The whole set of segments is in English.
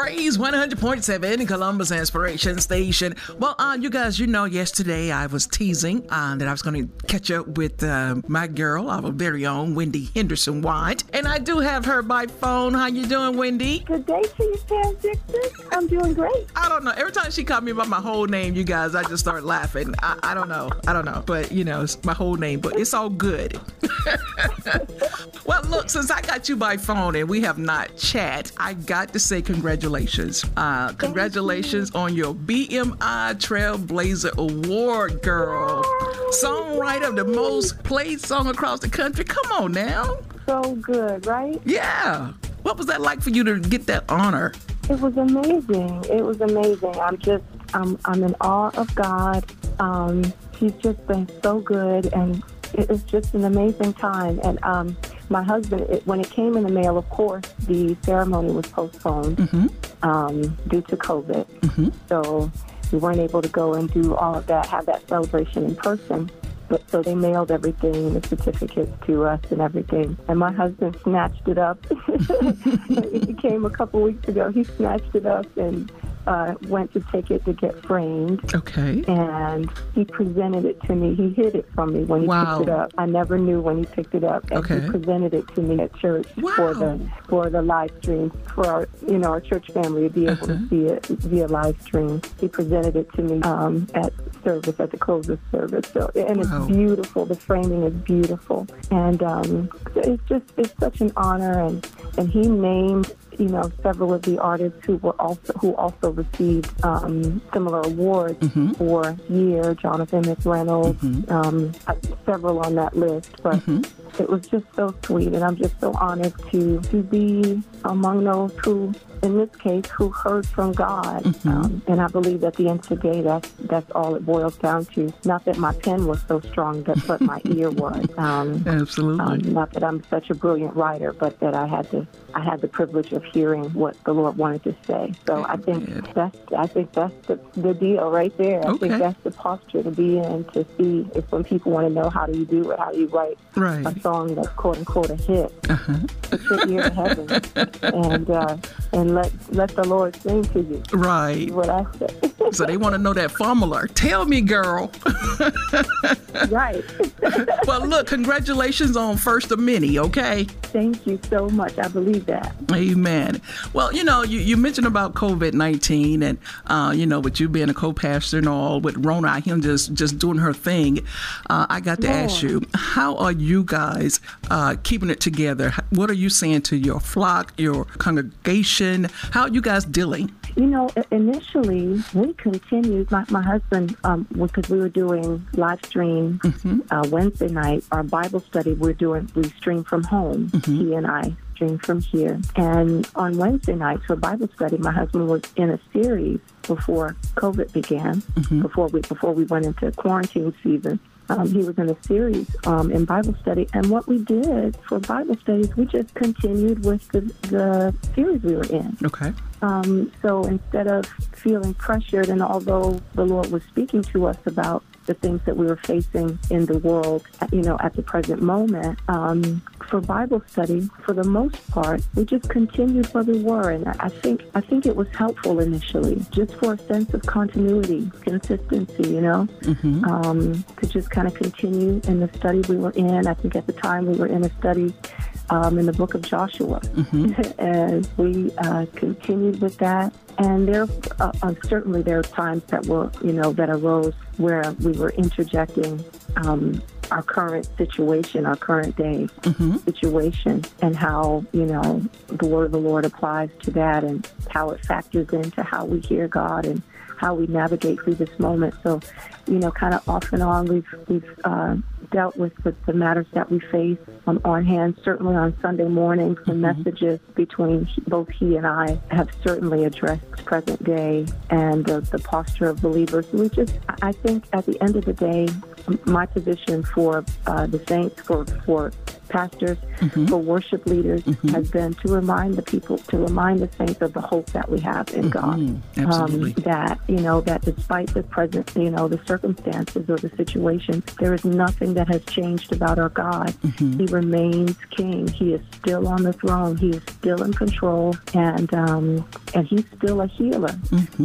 Praise 100.7 Columbus Inspiration Station. Well, uh, you guys, you know, yesterday I was teasing uh, that I was going to catch up with uh, my girl, our very own Wendi Henderson Wyatt, and I do have her by phone. How you doing, Wendi? Good day to you, Pam Dixon. I'm doing great. I don't know. Every time she called me by my whole name, you guys, I just start laughing. I, I don't know. I don't know. But, you know, it's my whole name, but it's all good. well, look, since I got you by phone and we have not chat, I got to say congratulations. Uh, congratulations on your BMI Trailblazer Award, girl. Songwriter of the most played song across the country. Come on now. So good, right? Yeah. What was that like for you to get that honor? It was amazing. It was amazing. I'm just, I'm, I'm in awe of God. Um, he's just been so good, and it was just an amazing time. And um, my husband, it, when it came in the mail, of course, the ceremony was postponed um, due to COVID. So we weren't able to go and do all of that, have that celebration in person. But so they mailed everything, the certificates to us and everything. And my husband snatched it up. it came a couple weeks ago. He snatched it up and uh, went to take it to get framed. Okay. And he presented it to me. He hid it from me when he Wow. picked it up. I never knew when he picked it up. And Okay. he presented it to me at church for the for the live stream for our you know our church family to be able Uh-huh. to see it via live stream. He presented it to me um, at service at the close of service. So and Wow. it's beautiful. The framing is beautiful, and um, it's just it's such an honor. And and he named you know several of the artists who were also who also received um, similar awards Mm-hmm. for year. Jonathan McReynolds, um, uh, several on that list, but Mm-hmm. it was just so sweet, and I'm just so honored to to be among those who, in this case, who heard from God. Mm-hmm. Um, and I believe at the end of the day, that's that's all it boils down to. Not that my pen was so strong, but but my ear was. Um, Absolutely. um, not that I'm such a brilliant writer, but that I had to I had the privilege of hearing what the Lord wanted to say. So I think that's I think that's the, the deal right there. I Okay. think that's the posture to be in to see if when people want to know how do you do it, how do you write Right. a song that's quote unquote a hit, Uh-huh. put your ear to heaven and uh, and let let the Lord sing to you. Right. What I say. So they want to know that formula. Tell me, girl. right. well, look, congratulations on first of many, okay? Thank you so much. I believe that. Amen. Well, you know, you, you mentioned about COVID 19 and, uh, you know, with you being a co pastor and all, with Rona, him just, just doing her thing. Uh, I got to ask you, how are you guys uh, keeping it together? What are you saying to your flock, your congregation? How are you guys dealing? You know, initially we continued. My, my husband, um, because we were doing live stream uh, Wednesday night, our Bible study. We're doing we stream from home. He and I stream from here. And on Wednesday nights for Bible study, my husband was in a series before COVID began. Before we before we went into quarantine season. Um, he was in a series um, in Bible study, and what we did for Bible studies, we just continued with the, the series we were in. Okay. Um, so instead of feeling pressured, and although the Lord was speaking to us about the things that we were facing in the world, you know, at the present moment, um, for Bible study, for the most part, we just continued where we were, and I think I think it was helpful initially, just for a sense of continuity, consistency, you know, um, to just kind of continue in the study we were in. I think at the time we were in a study um, in the book of Joshua, and we uh, continued with that. And there, uh, uh, certainly, there are times that were, you know, that arose where we were interjecting um, our current situation, our current day situation, and how you know the word of the Lord applies to that, and how it factors into how we hear God and how we navigate through this moment. So, you know, kind of off and on, we've we've uh, dealt with the, the matters that we face um, on hand. Certainly on Sunday mornings, the messages between both he and I have certainly addressed present day and the, the posture of believers. We just, I think, at the end of the day, my position for uh, the saints, for for pastors, for worship leaders, has been to remind the people, to remind the saints of the hope that we have in God. Um, Absolutely. that you know that despite the present, you know, the circumstances or the situation, there is nothing that has changed about our God. He remains King. He is still on the throne. He is still in control, and um, and He's still a healer.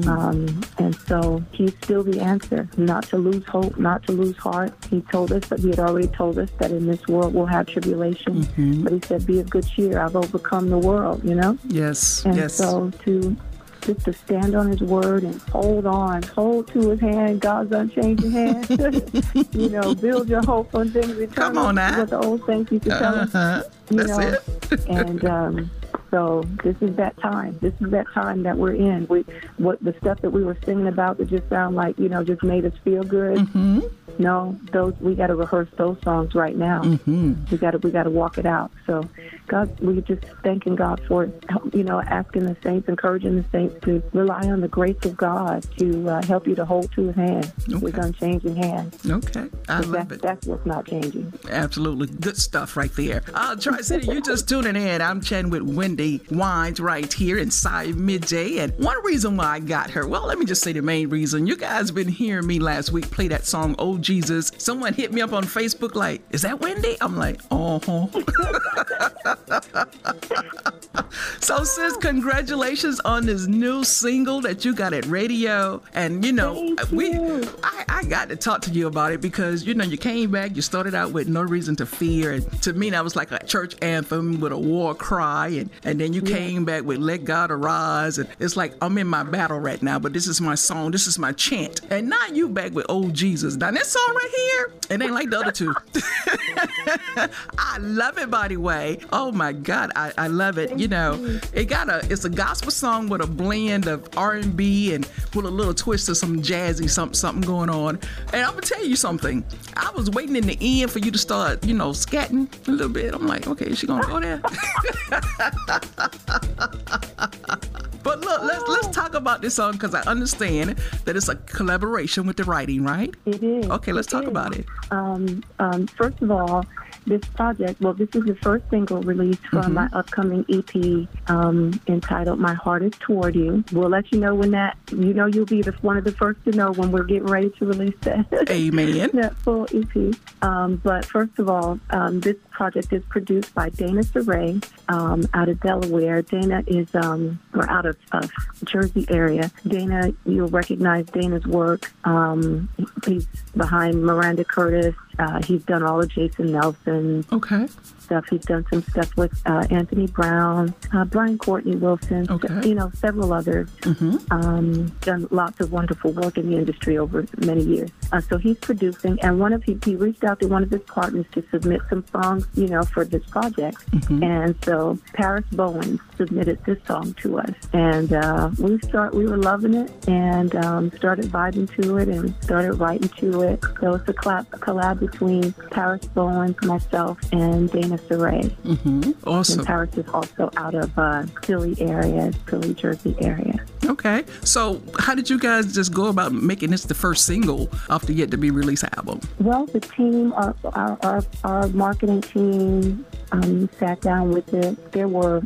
Um, and so He's still the answer. Not to lose hope, not to lose heart. He told us that He had already told us that in this world we'll have tribulation, but He said, "Be of good cheer. I've overcome the world." You know. Yes. And yes. so to just to stand on his word and hold on, hold to his hand, God's unchanging hand. you know, build your hope on things eternal. Come on now. What the old saints used to tell us. Uh-huh. You That's know, it. and um, so this is that time. This is that time that we're in. We what the stuff that we were singing about that just sound like you know just made us feel good. Mm-hmm. No, those we got to rehearse those songs right now. Mm-hmm. We got to we got to walk it out. So, God, we're just thanking God for you know asking the saints, encouraging the saints to rely on the grace of God to uh, help you to hold to His hand, Okay. unchanging hand. Okay. I love That's it. that's what's not changing. Absolutely. Good stuff right there. Uh, Tri City, you just tuning in. I'm chatting with Wendi Wyatt right here inside midday. And one reason why I got her, well, let me just say the main reason. You guys been hearing me last week play that song, Oh Jesus. Someone hit me up on Facebook like, is that Wendi? I'm like, huh. so, sis, congratulations on this new single that you got at radio. And, you know, Thank we, you. I, I got to talk to you about it because you know you came back, you started out with no reason to fear, and to me that was like a church anthem with a war cry, and and then you came back with Let God Arise, and it's like I'm in my battle right now, but this is my song, this is my chant, and now you back with Oh Jesus. Now this song right here, it ain't like the other two. I love it by the way. Oh my God, I, I love it. You know, it got a it's a gospel song with a blend of R and B and with a little twist of some jazzy something something going on. And I'm gonna tell you something. I was waiting in the end for you to start, you know, scatting a little bit. I'm like, okay, is she gonna go there? But look, let's let's talk about this song because I understand that it's a collaboration with the writing, right? It is. Okay, let's It talk is. about it. Um, um, first of all, this project, well, this is the first single released from my upcoming EP um, entitled My Heart is Toward You. We'll let you know when that, you know, you'll be the, one of the first to know when we're getting ready to release that. Amen. that full EP. Um, but first of all, um, this project is produced by Dana Sorey um, out of Delaware. Dana is, um, or out of, of Jersey area. Dana, you'll recognize Dana's work. Um, he's behind Maranda Curtis. Uh, he's done all of Jason Nelson Okay. stuff. He's done some stuff with uh, Anthony Brown, uh, Brian Courtney Wilson, Okay. you know, several others. Um, done lots of wonderful work in the industry over many years. Uh, so he's producing, and one of he, he reached out to one of his partners to submit some songs, you know, for this project. And so Paris Bowen submitted this song to us, and uh, we start we were loving it, and um, started vibing to it, and started writing to it. So it's a collab, a collab between Paris Bowen, myself, and Dana Sorey. And Awesome. And Paris is also out of uh, Philly area, Philly, Jersey area. Okay. So, how did you guys just go about making this the first single off the yet to be released album? Well, the team, our our, our, our marketing team, um, sat down with it. There were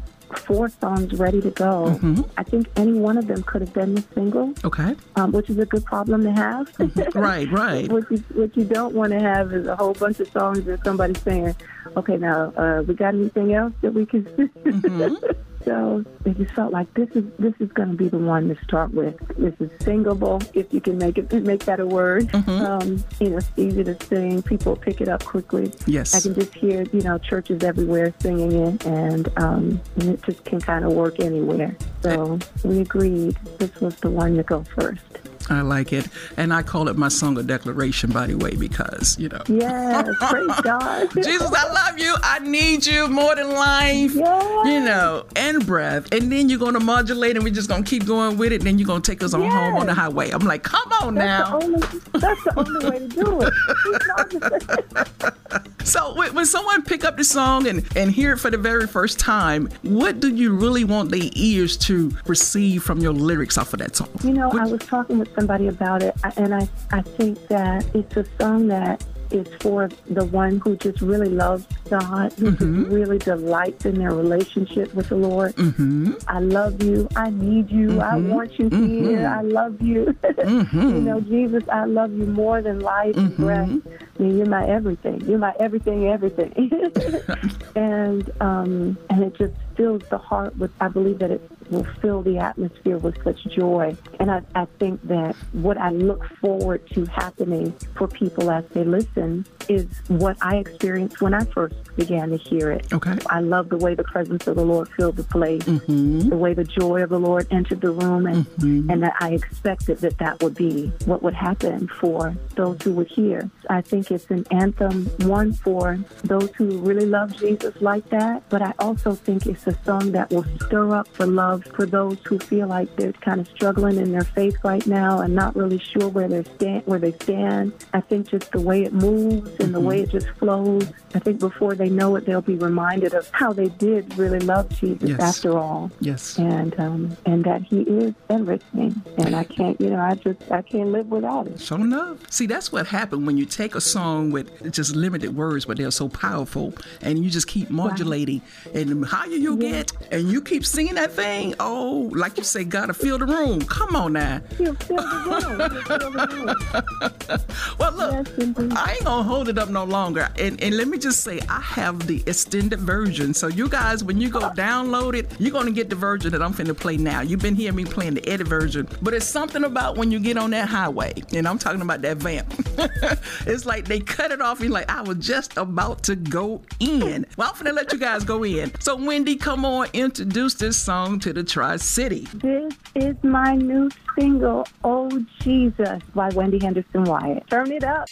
four songs ready to go. I think any one of them could have been the single, Okay. um, which is a good problem to have. Right, right. what you what you don't want to have is a whole bunch of songs and somebody saying, "Okay, now uh, we got anything else that we can." so it just felt like this is this is going to be the one to start with. This is singable, if you can make it make that a word. Um, you know, it's easy to sing. People pick it up quickly. Yes. I can just hear you know churches everywhere singing it, and um, and it just can kind of work anywhere. So we agreed this was the one to go first. I like it. And I call it my song of declaration, by the way, because, you know. Yes, praise God. Jesus, I love you. I need you more than life. Yes. You know, and breath. And then you're going to modulate and we're just going to keep going with it. Then you're going to take us on home on the highway. I'm like, come on That's now. the only. That's the only way to do it. So when, someone pick up the song and, and hear it for the very first time, what do you really want their ears to receive from your lyrics off of that song? You know, What- I was talking with somebody about it, and I I think that it's a song that is for the one who just really loves God, who mm-hmm. just really delights in their relationship with the Lord. Mm-hmm. I love you. I need you. Mm-hmm. I want you mm-hmm. here. I love you. Mm-hmm. you know, Jesus, I love you more than life and mm-hmm. breath. I mean, you're my everything. You're my everything, everything. and um, and it just fills the heart with. I believe that it will fill the atmosphere with such joy. And I, I think that what I look forward to happening for people as they listen is what I experienced when I first began to hear it. Okay. I love the way the presence of the Lord filled the place, mm-hmm. the way the joy of the Lord entered the room, and mm-hmm. and that I expected that that would be what would happen for those who would hear. I think it's an anthem, one for those who really love Jesus like that, but I also think it's a song that will stir up for love for those who feel like they're kind of struggling in their faith right now and not really sure where they stand. Where they stand, I think just the way it moves and the way it just flows. I think before they know it, they'll be reminded of how they did really love Jesus yes. after all. Yes. And um, and that He is everything. And I can't, you know, I just I can't live without it. So enough. See, that's what happened when you take a song with just limited words, but they're so powerful, and you just keep modulating. Right. And the higher you yeah. get, and you keep singing that thing, oh, like you say, gotta fill the room. Come on now. Fill, fill the room. well, look, yes, I ain't gonna hold it up no longer. And, and let me just say, I have the extended version. So you guys, when you go download it, you're gonna get the version that I'm finna play now. You've been hearing me playing the edit version, but it's something about when you get on that highway, and I'm talking about that vamp. it's like they cut it off. And like, I was just about to go in. Well, I'm finna let you guys go in. So Wendi, come on, introduce this song to the Tri City. This is my new single, Oh Jesus, by Wendi Henderson Wyatt. Turn it up.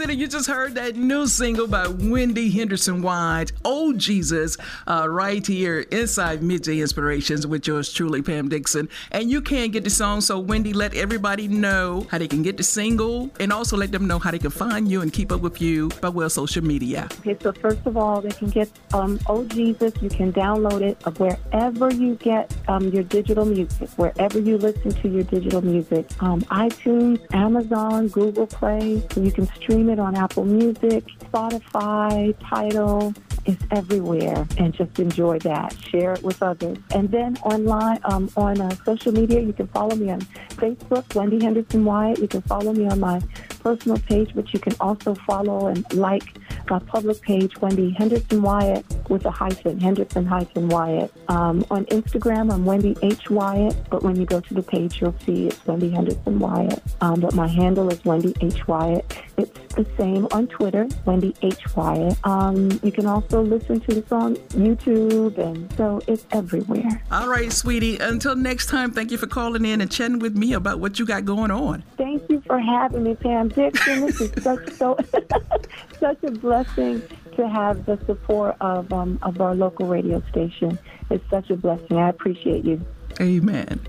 City, you just heard that new single by Wendi Henderson Wyatt, Oh Jesus, uh, right here inside Midday Inspirations with yours truly, Pam Dixon. And you can get the song, so Wendi, let everybody know how they can get the single and also let them know how they can find you and keep up with you by well social media. Okay, so first of all, they can get um, Oh Jesus. You can download it wherever you get um, your digital music, wherever you listen to your digital music. Um, iTunes, Amazon, Google Play. So you can stream it on Apple Music, Spotify, Tidal, It's everywhere, and just enjoy that. Share it with others. And then online, um, on uh, social media, you can follow me on Facebook, Wendi Henderson Wyatt. You can follow me on my personal page, but you can also follow and like my public page, Wendi Henderson Wyatt, with a hyphen, Henderson hyphen Wyatt. Um, on Instagram, I'm Wendi H. Wyatt, but when you go to the page, you'll see it's Wendi Henderson Wyatt. Um, but my handle is Wendi H. Wyatt. It's the same on Twitter, Wendi H. Wyatt. Um, you can also listen to this on YouTube, and so it's everywhere. All right, sweetie. Until next time, thank you for calling in and chatting with me about what you got going on. Thank you for having me, Pam Dixon. This is such so such a blessing to have the support of um, of our local radio station. It's such a blessing. I appreciate you. Amen.